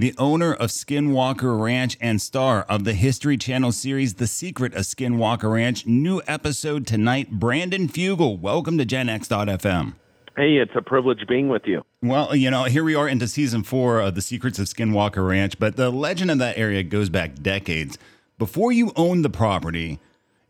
the owner of Skinwalker Ranch and star of the History Channel series The Secret of Skinwalker Ranch. New episode tonight. Brandon Fugal. welcome to GenX.fm. Hey, it's a privilege being with you. Well, you know, here we are into season four of The Secrets of Skinwalker Ranch, but the legend of that area goes back decades. Before you owned the property,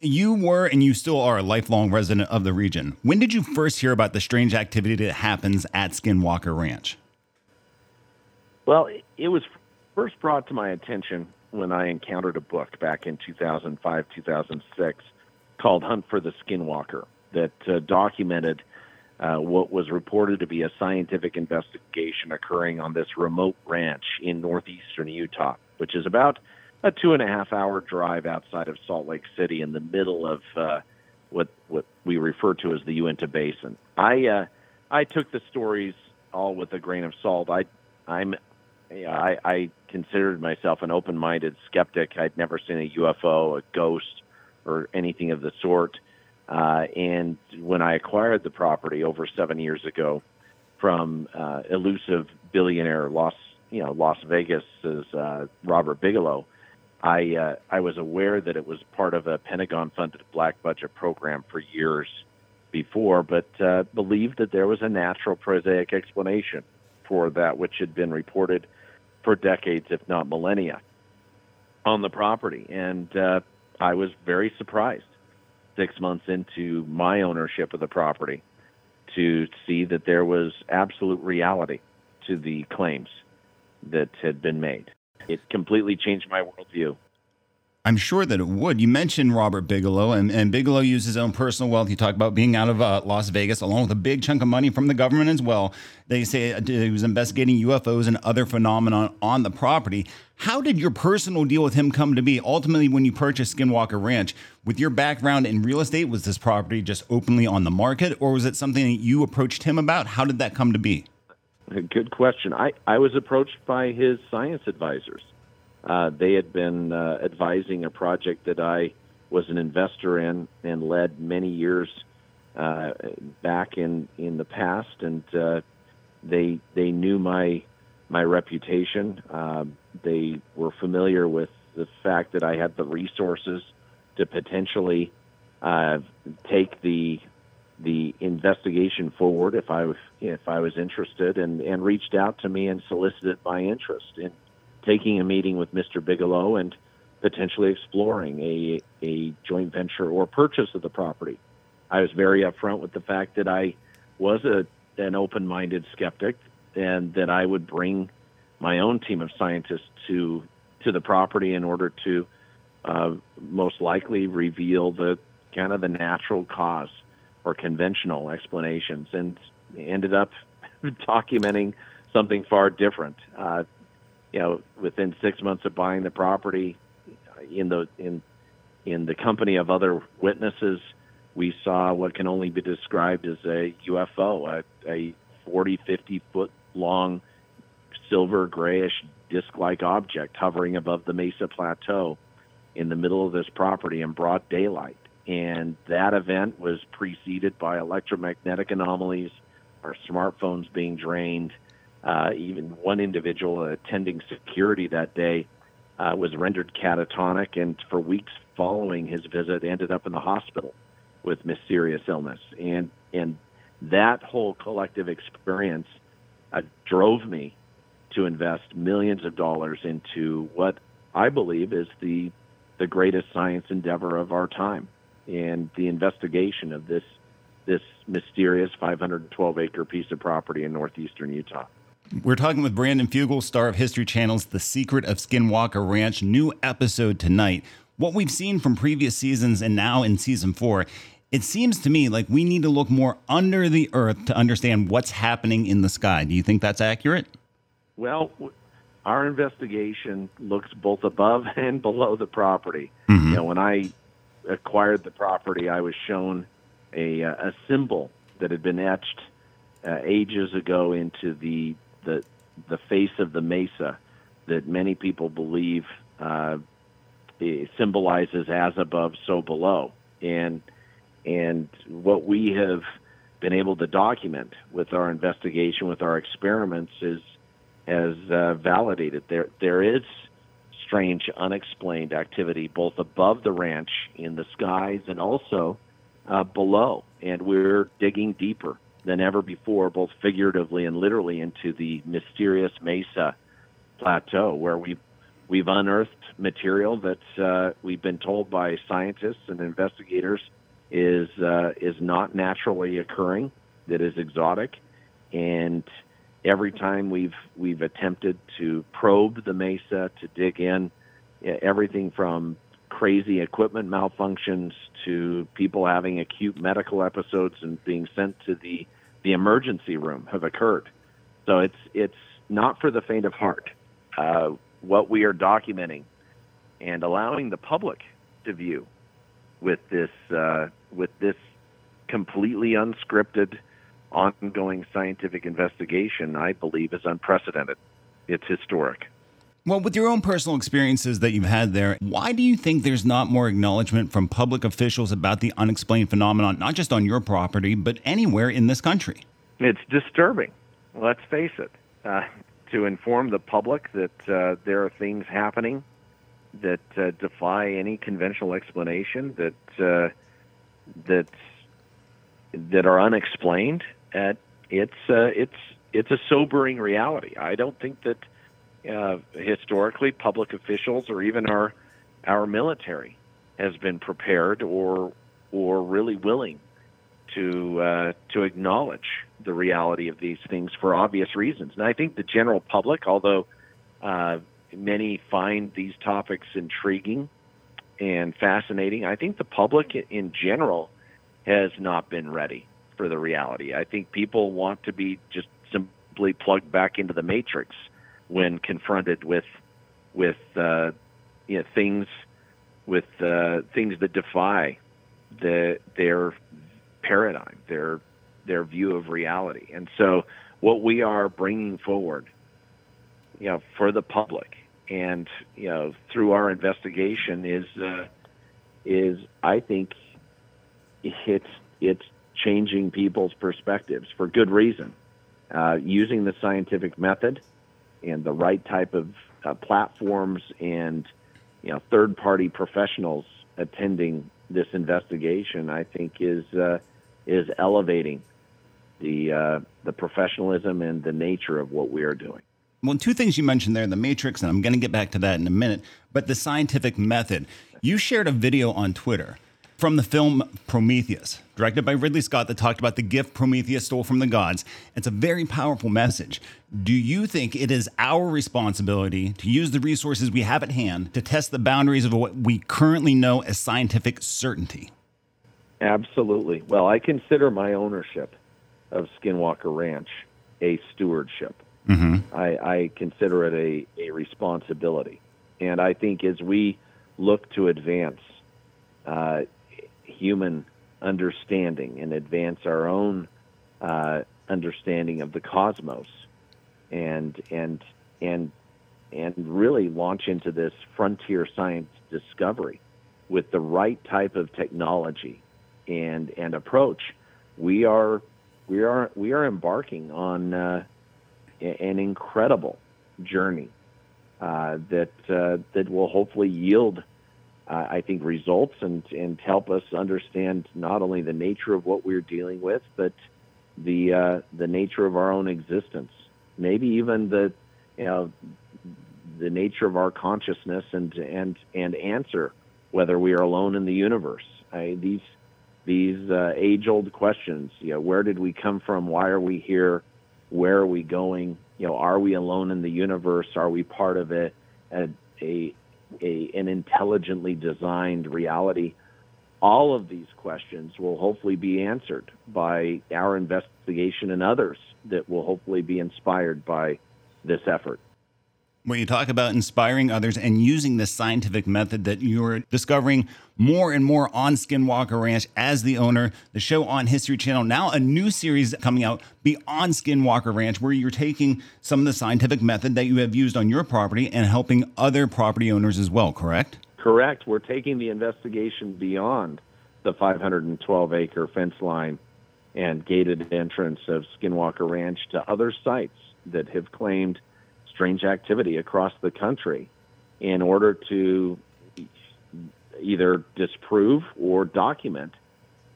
you were and you still are a lifelong resident of the region. When did you first hear about the strange activity that happens at Skinwalker Ranch? Well, it was first brought to my attention when I encountered a book back in 2005, 2006 called Hunt for the Skinwalker that uh, documented uh, what was reported to be a scientific investigation occurring on this remote ranch in northeastern Utah, which is about a two and a half hour drive outside of Salt Lake City in the middle of uh, what what we refer to as the Uinta Basin. I uh, I took the stories all with a grain of salt. I I'm I, I considered myself an open minded skeptic. I'd never seen a UFO, a ghost, or anything of the sort. Uh, and when I acquired the property over seven years ago from uh, elusive billionaire Las, you know, Las Vegas's uh, Robert Bigelow, I uh, I was aware that it was part of a Pentagon-funded black budget program for years before, but uh, believed that there was a natural prosaic explanation for that which had been reported for decades, if not millennia, on the property. And uh, I was very surprised six months into my ownership of the property to see that there was absolute reality to the claims that had been made. It completely changed my worldview. I'm sure that it would. You mentioned Robert Bigelow, and, and Bigelow used his own personal wealth. You talked about being out of uh, Las Vegas, along with a big chunk of money from the government as well. They say uh, he was investigating UFOs and other phenomena on the property. How did your personal deal with him come to be? Ultimately, when you purchased Skinwalker Ranch, with your background in real estate, was this property just openly on the market, or was it something that you approached him about? How did that come to be? Good question. I, I was approached by his science advisors uh, they had been uh, advising a project that I was an investor in and led many years uh, back in in the past, and uh, they they knew my my reputation. Uh, they were familiar with the fact that I had the resources to potentially uh, take the the investigation forward if I if I was interested, and and reached out to me and solicited my interest in taking a meeting with Mr. Bigelow and potentially exploring a, a joint venture or purchase of the property. I was very upfront with the fact that I was a, an open minded skeptic and that I would bring my own team of scientists to, to the property in order to uh, most likely reveal the kind of the natural cause or conventional explanations and ended up documenting something far different. Uh, you know, within six months of buying the property, uh, in the in in the company of other witnesses, we saw what can only be described as a UFO, a, a 40, 50 foot long silver grayish disc like object hovering above the Mesa Plateau in the middle of this property in broad daylight. And that event was preceded by electromagnetic anomalies, our smartphones being drained, uh, even one individual attending security that day uh, was rendered catatonic, and for weeks following his visit, ended up in the hospital with mysterious illness. And and that whole collective experience uh, drove me to invest millions of dollars into what I believe is the the greatest science endeavor of our time, and the investigation of this this mysterious 512 acre piece of property in northeastern Utah. We're talking with Brandon Fugal, star of History Channel's The Secret of Skinwalker Ranch, new episode tonight. What we've seen from previous seasons and now in season four, it seems to me like we need to look more under the earth to understand what's happening in the sky. Do you think that's accurate? Well, our investigation looks both above and below the property. Mm-hmm. You know, when I acquired the property, I was shown a, a symbol that had been etched uh, ages ago into the the the face of the mesa that many people believe uh, symbolizes as above, so below, and and what we have been able to document with our investigation, with our experiments, is has uh, validated. There there is strange, unexplained activity both above the ranch in the skies and also uh, below. And we're digging deeper than ever before, both figuratively and literally, into the mysterious Mesa Plateau, where we we've unearthed material that uh, we've been told by scientists and investigators is uh, is not naturally occurring, that is exotic, and every time we've we've attempted to probe the mesa to dig in, everything from crazy equipment malfunctions to people having acute medical episodes and being sent to the the emergency room have occurred. So it's it's not for the faint of heart. Uh, what we are documenting and allowing the public to view with this uh, with this completely unscripted, ongoing scientific investigation, I believe, is unprecedented. It's historic. Well, with your own personal experiences that you've had there, why do you think there's not more acknowledgement from public officials about the unexplained phenomenon, not just on your property, but anywhere in this country? It's disturbing. Let's face it. Uh, to inform the public that uh, there are things happening that uh, defy any conventional explanation, that uh, that that are unexplained. It's uh, it's it's a sobering reality. I don't think that uh, historically public officials or even our our military has been prepared or or really willing to uh, to acknowledge the reality of these things for obvious reasons. And I think the general public, although uh, many find these topics intriguing and fascinating, I think the public in general has not been ready for the reality. I think people want to be just simply plugged back into the matrix when confronted with with uh, you know, things with uh, things that defy the their paradigm, their their view of reality. And so, what we are bringing forward, you know, for the public, and you know, through our investigation, is uh, is I think it's it's changing people's perspectives for good reason. Uh, using the scientific method and the right type of uh, platforms and you know third party professionals attending this investigation, I think is uh, is elevating the uh, the professionalism and the nature of what we are doing. Well, two things you mentioned there, the matrix, and I'm going to get back to that in a minute, but the scientific method. You shared a video on Twitter from the film Prometheus, directed by Ridley Scott, that talked about the gift Prometheus stole from the gods. It's a very powerful message. Do you think it is our responsibility to use the resources we have at hand to test the boundaries of what we currently know as scientific certainty? Absolutely. Well, I consider my ownership of Skinwalker Ranch a stewardship. Mm-hmm. I, I consider it a, a responsibility. And I think as we look to advance uh, human understanding and advance our own uh, understanding of the cosmos and and and and really launch into this frontier science discovery with the right type of technology and and approach. We are we are we are embarking on uh, an incredible journey uh, that uh, that will hopefully yield uh, I think, results and, and help us understand not only the nature of what we're dealing with, but the uh, the nature of our own existence, maybe even the you know the nature of our consciousness and and and answer whether we are alone in the universe. I, these these uh, age old questions, you know, where did we come from? Why are we here? Where are we going? You know, are we alone in the universe? Are we part of a, a, a a, an intelligently designed reality? All of these questions will hopefully be answered by our investigation and others that will hopefully be inspired by this effort when you talk about inspiring others and using this scientific method that you're discovering more and more on Skinwalker Ranch as the owner, the show on History Channel, now a new series coming out beyond Skinwalker Ranch, where you're taking some of the scientific method that you have used on your property and helping other property owners as well, correct? Correct. We're taking the investigation beyond the 512 acre fence line and gated entrance of Skinwalker Ranch to other sites that have claimed strange activity across the country in order to either disprove or document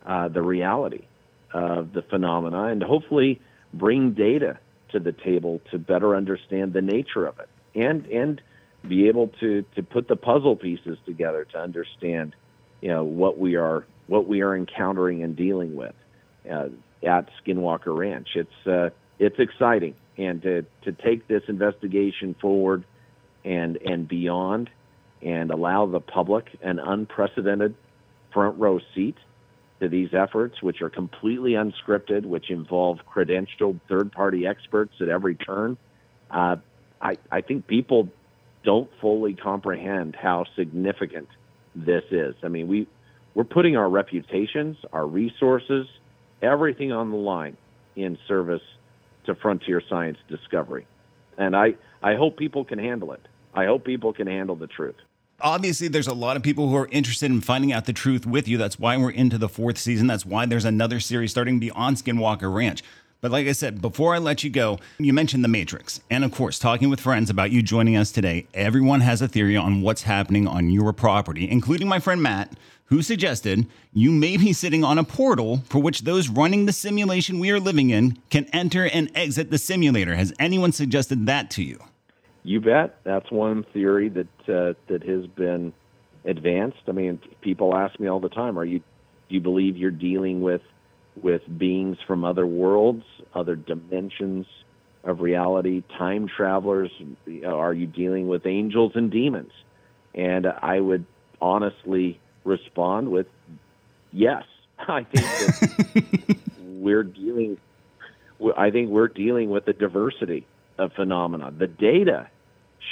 uh, the reality of the phenomena and hopefully bring data to the table to better understand the nature of it and and be able to to put the puzzle pieces together to understand you know what we are what we are encountering and dealing with uh, at Skinwalker Ranch. It's uh, it's exciting, and to to take this investigation forward and and beyond, and allow the public an unprecedented front row seat to these efforts, which are completely unscripted, which involve credentialed third party experts at every turn. Uh, I, I think people don't fully comprehend how significant this is. I mean, we we're putting our reputations, our resources, everything on the line in service to frontier science discovery. And I, I hope people can handle it. I hope people can handle the truth. Obviously, there's a lot of people who are interested in finding out the truth with you. That's why we're into the fourth season. That's why there's another series starting beyond Skinwalker Ranch. But like I said, before I let you go, you mentioned The Matrix. And of course, talking with friends about you joining us today, everyone has a theory on what's happening on your property, including my friend Matt, who suggested you may be sitting on a portal for which those running the simulation we are living in can enter and exit the simulator. Has anyone suggested that to you? You bet. That's one theory that uh, that has been advanced. I mean, people ask me all the time, "Are you do you believe you're dealing with with beings from other worlds, other dimensions of reality, time travelers? Are you dealing with angels and demons?" And I would honestly respond with yes. I think that we're dealing. I think we're dealing with a diversity of phenomena. The data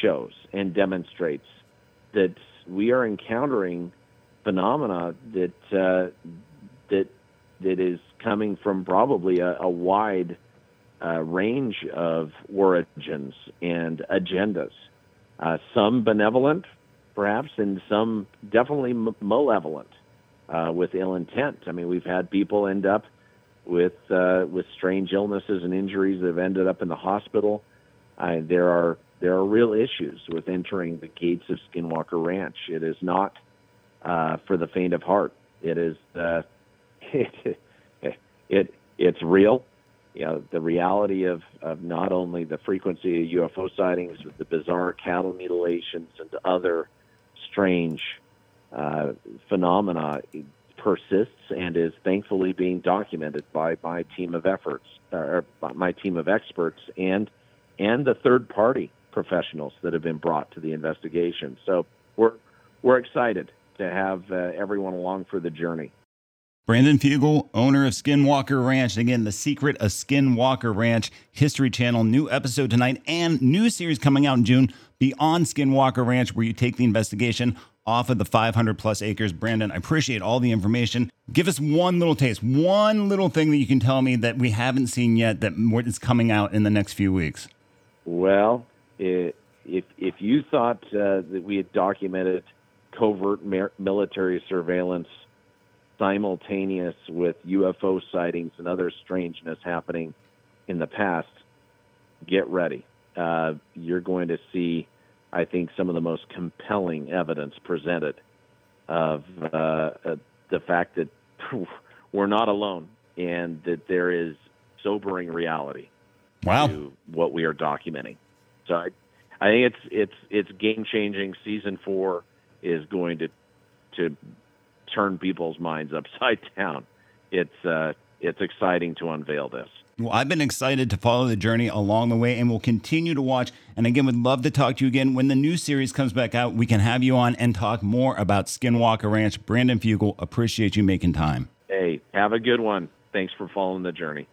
shows and demonstrates that we are encountering phenomena that uh, that that is coming from probably a, a wide uh, range of origins and agendas. Uh, some benevolent, perhaps, and some definitely malevolent uh, with ill intent. I mean, we've had people end up with uh, with strange illnesses and injuries that have ended up in the hospital. There are there are real issues with entering the gates of Skinwalker Ranch. It is not uh, for the faint of heart. It is uh, it, it it's real. You know the reality of, of not only the frequency of UFO sightings, but the bizarre cattle mutilations and other strange uh, phenomena persists and is thankfully being documented by my team of efforts, or my team of experts, and and the third party professionals that have been brought to the investigation. So we're we're excited to have uh, everyone along for the journey. Brandon Fugal, owner of Skinwalker Ranch. And Again, The Secret of Skinwalker Ranch, History Channel, new episode tonight, and new series coming out in June, Beyond Skinwalker Ranch, where you take the investigation off of the 500 plus acres. Brandon, I appreciate all the information. Give us one little taste, one little thing that you can tell me that we haven't seen yet that is coming out in the next few weeks. Well, if if you thought uh, that we had documented covert military surveillance simultaneous with UFO sightings and other strangeness happening in the past, get ready. Uh, you're going to see, I think, some of the most compelling evidence presented of uh, the fact that we're not alone and that there is sobering reality wow. to what we are documenting. So I, I think it's it's it's game changing. Season four is going to to turn people's minds upside down. It's uh, it's exciting to unveil this. Well, I've been excited to follow the journey along the way and we'll continue to watch. And again, would love to talk to you again. When the new series comes back out, we can have you on and talk more about Skinwalker Ranch. Brandon Fugal, appreciate you making time. Hey, have a good one. Thanks for following the journey.